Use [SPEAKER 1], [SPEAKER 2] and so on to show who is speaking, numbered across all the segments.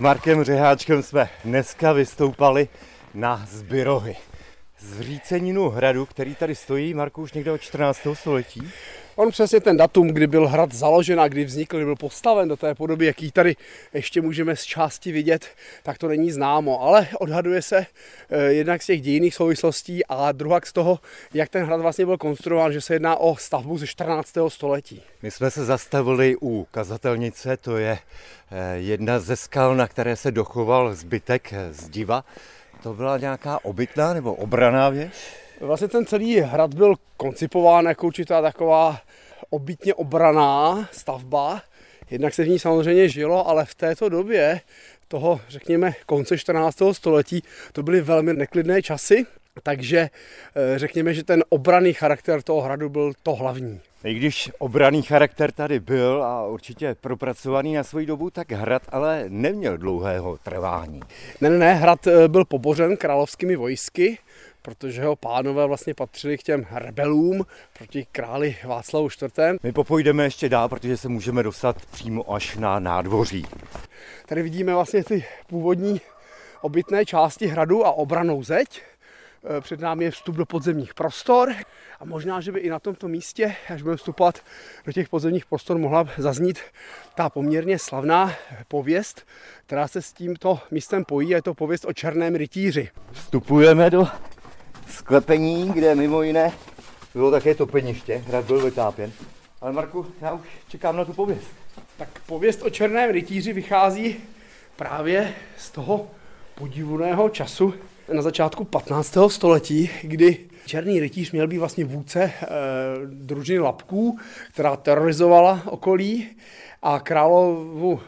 [SPEAKER 1] Markem Řeháčkem jsme dneska vystoupali na Zbyrohy. Zříceninu hradu, který tady stojí, Marku, už někde od 14. století.
[SPEAKER 2] On přesně ten datum, kdy byl hrad založen a kdy vznikl, kdy byl postaven do té podoby, jaký tady ještě můžeme z části vidět, tak to není známo. Ale odhaduje se eh, jednak z těch dějinných souvislostí a druhak z toho, jak ten hrad vlastně byl konstruován, že se jedná o stavbu ze 14. století.
[SPEAKER 1] My jsme se zastavili u kazatelnice, to je eh, jedna ze skal, na které se dochoval zbytek zdiva. To byla nějaká obytná nebo obraná věž?
[SPEAKER 2] Vlastně ten celý hrad byl koncipován jako určitá taková obytně obraná stavba. Jednak se v ní samozřejmě žilo, ale v této době toho, řekněme, konce 14. století, to byly velmi neklidné časy, takže eh, řekněme, že ten obraný charakter toho hradu byl to hlavní.
[SPEAKER 1] I když obraný charakter tady byl a určitě propracovaný na svoji dobu, tak hrad ale neměl dlouhého trvání.
[SPEAKER 2] Ne, ne, ne, hrad eh, byl pobořen královskými vojsky, protože ho pánové vlastně patřili k těm rebelům proti králi Václavu IV.
[SPEAKER 1] My popojdeme ještě dál, protože se můžeme dostat přímo až na nádvoří.
[SPEAKER 2] Tady vidíme vlastně ty původní obytné části hradu a obranou zeď. E, před námi je vstup do podzemních prostor a možná, že by i na tomto místě, až budeme vstupovat do těch podzemních prostor, mohla zaznít ta poměrně slavná pověst, která se s tímto místem pojí, a je to pověst o černém rytíři.
[SPEAKER 1] Vstupujeme do sklepení, kde mimo jiné bylo také topeniště, hrad byl vytápěn. Ale Marku, já už čekám na tu pověst.
[SPEAKER 2] Tak pověst o černém rytíři vychází právě z toho podivného času na začátku 15. století, kdy Černý rytíř měl být vlastně vůdce e, družiny Lapků, která terorizovala okolí a královu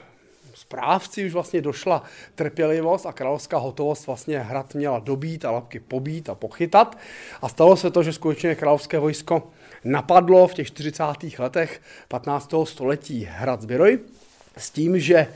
[SPEAKER 2] správci už vlastně došla trpělivost a královská hotovost vlastně hrad měla dobít a lapky pobít a pochytat. A stalo se to, že skutečně královské vojsko napadlo v těch 40. letech 15. století hrad Zbiroj s tím, že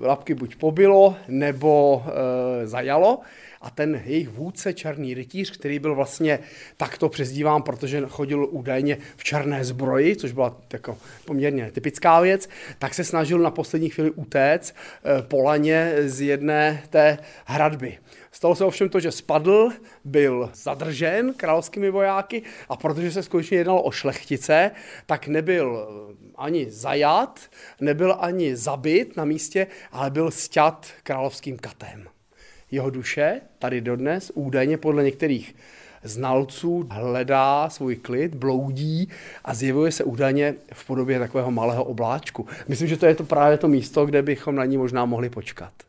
[SPEAKER 2] lapky buď pobilo nebo e, zajalo a ten jejich vůdce, černý rytíř, který byl vlastně takto přezdíván, protože chodil údajně v černé zbroji, což byla jako poměrně typická věc, tak se snažil na poslední chvíli utéct eh, polaně z jedné té hradby. Stalo se ovšem to, že spadl, byl zadržen královskými vojáky a protože se skutečně jednalo o šlechtice, tak nebyl eh, ani zajat, nebyl ani zabit na místě, ale byl sťat královským katem. Jeho duše tady dodnes údajně podle některých znalců hledá svůj klid, bloudí a zjevuje se údajně v podobě takového malého obláčku. Myslím, že to je to právě to místo, kde bychom na ní možná mohli počkat.